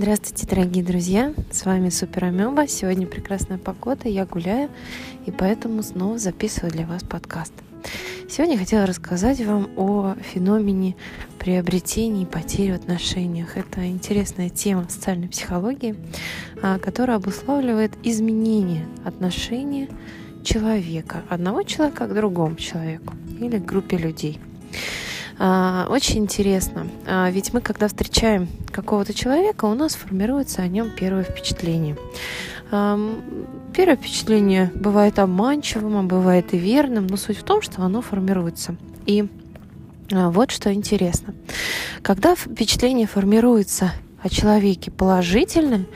Здравствуйте, дорогие друзья! С вами Супер Амеба. Сегодня прекрасная погода, я гуляю, и поэтому снова записываю для вас подкаст. Сегодня я хотела рассказать вам о феномене приобретения и потери в отношениях. Это интересная тема социальной психологии, а, которая обуславливает изменение отношения человека, одного человека к другому человеку или к группе людей – очень интересно, а, ведь мы, когда встречаем какого-то человека, у нас формируется о нем первое впечатление. Первое впечатление бывает обманчивым, а бывает и верным, но суть в том, что оно формируется. И а, вот что интересно. Когда впечатление формируется о человеке положительным,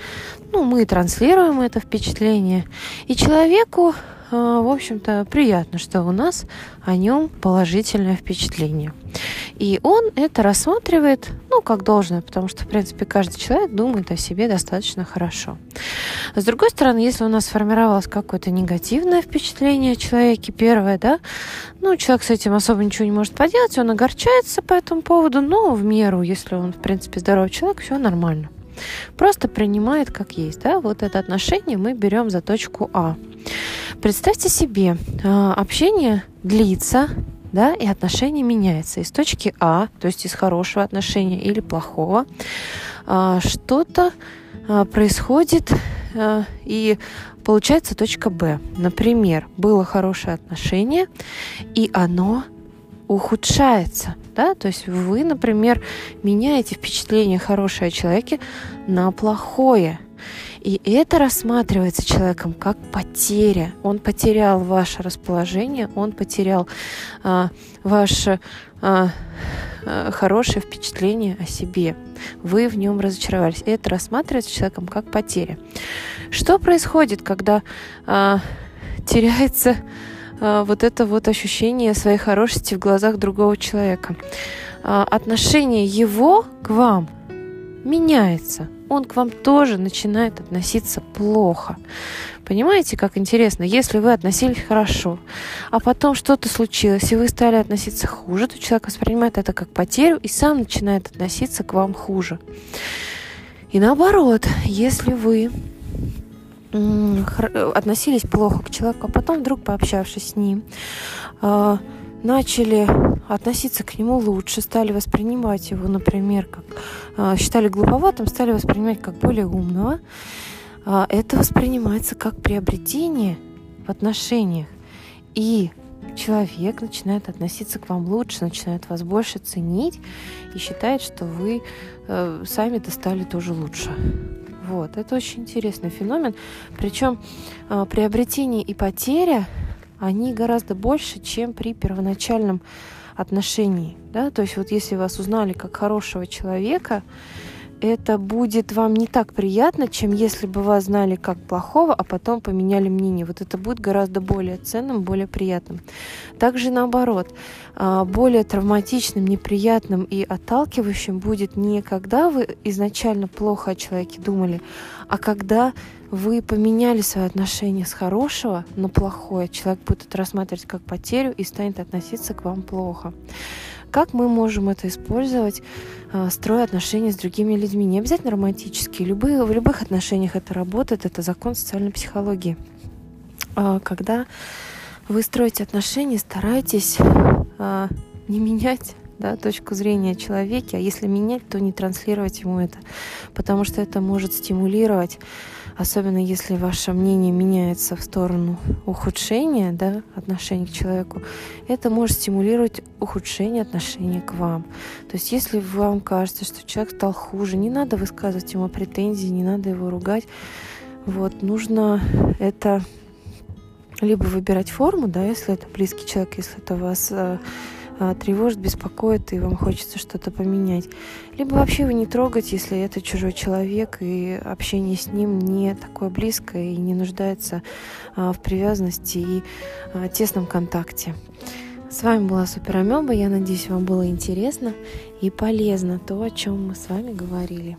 ну, мы транслируем это впечатление, и человеку в общем-то, приятно, что у нас о нем положительное впечатление. И он это рассматривает, ну, как должное, потому что, в принципе, каждый человек думает о себе достаточно хорошо. С другой стороны, если у нас сформировалось какое-то негативное впечатление о человеке, первое, да, ну, человек с этим особо ничего не может поделать, он огорчается по этому поводу, но в меру, если он, в принципе, здоровый человек, все нормально. Просто принимает как есть, да, вот это отношение мы берем за точку А. Представьте себе, а, общение длится, да, и отношение меняется из точки А, то есть из хорошего отношения или плохого, а, что-то а, происходит и получается точка Б. Например, было хорошее отношение, и оно ухудшается. Да? То есть вы, например, меняете впечатление хорошее о человеке на плохое. И это рассматривается человеком как потеря. Он потерял ваше расположение, он потерял а, ваше а, а, хорошее впечатление о себе. Вы в нем разочаровались. Это рассматривается человеком как потеря. Что происходит, когда а, теряется а, вот это вот ощущение своей хорошести в глазах другого человека? А, отношение его к вам меняется он к вам тоже начинает относиться плохо. Понимаете, как интересно? Если вы относились хорошо, а потом что-то случилось, и вы стали относиться хуже, то человек воспринимает это как потерю и сам начинает относиться к вам хуже. И наоборот, если вы относились плохо к человеку, а потом вдруг пообщавшись с ним, а, начали относиться к нему лучше, стали воспринимать его, например, как э, считали глуповатым, стали воспринимать как более умного, э, это воспринимается как приобретение в отношениях. И человек начинает относиться к вам лучше, начинает вас больше ценить и считает, что вы э, сами-то стали тоже лучше. Вот, это очень интересный феномен. Причем э, приобретение и потеря они гораздо больше, чем при первоначальном отношении. Да? То есть вот если вас узнали как хорошего человека, это будет вам не так приятно, чем если бы вас знали как плохого, а потом поменяли мнение. Вот это будет гораздо более ценным, более приятным. Также наоборот, а, более травматичным, неприятным и отталкивающим будет не когда вы изначально плохо о человеке думали, а когда вы поменяли свои отношения с хорошего на плохое, человек будет это рассматривать как потерю и станет относиться к вам плохо. Как мы можем это использовать, а, строя отношения с другими людьми? Не обязательно романтические. Любые, в любых отношениях это работает, это закон социальной психологии. А, когда вы строите отношения, старайтесь а, не менять да, точку зрения человека, а если менять, то не транслировать ему это, потому что это может стимулировать особенно если ваше мнение меняется в сторону ухудшения да, отношений к человеку, это может стимулировать ухудшение отношений к вам. То есть если вам кажется, что человек стал хуже, не надо высказывать ему претензии, не надо его ругать. Вот, нужно это либо выбирать форму, да, если это близкий человек, если это вас э, тревожит, беспокоит, и вам хочется что-то поменять. Либо вообще вы не трогать, если это чужой человек, и общение с ним не такое близкое и не нуждается а, в привязанности и а, тесном контакте. С вами была Супер Амеба. Я надеюсь, вам было интересно и полезно то, о чем мы с вами говорили.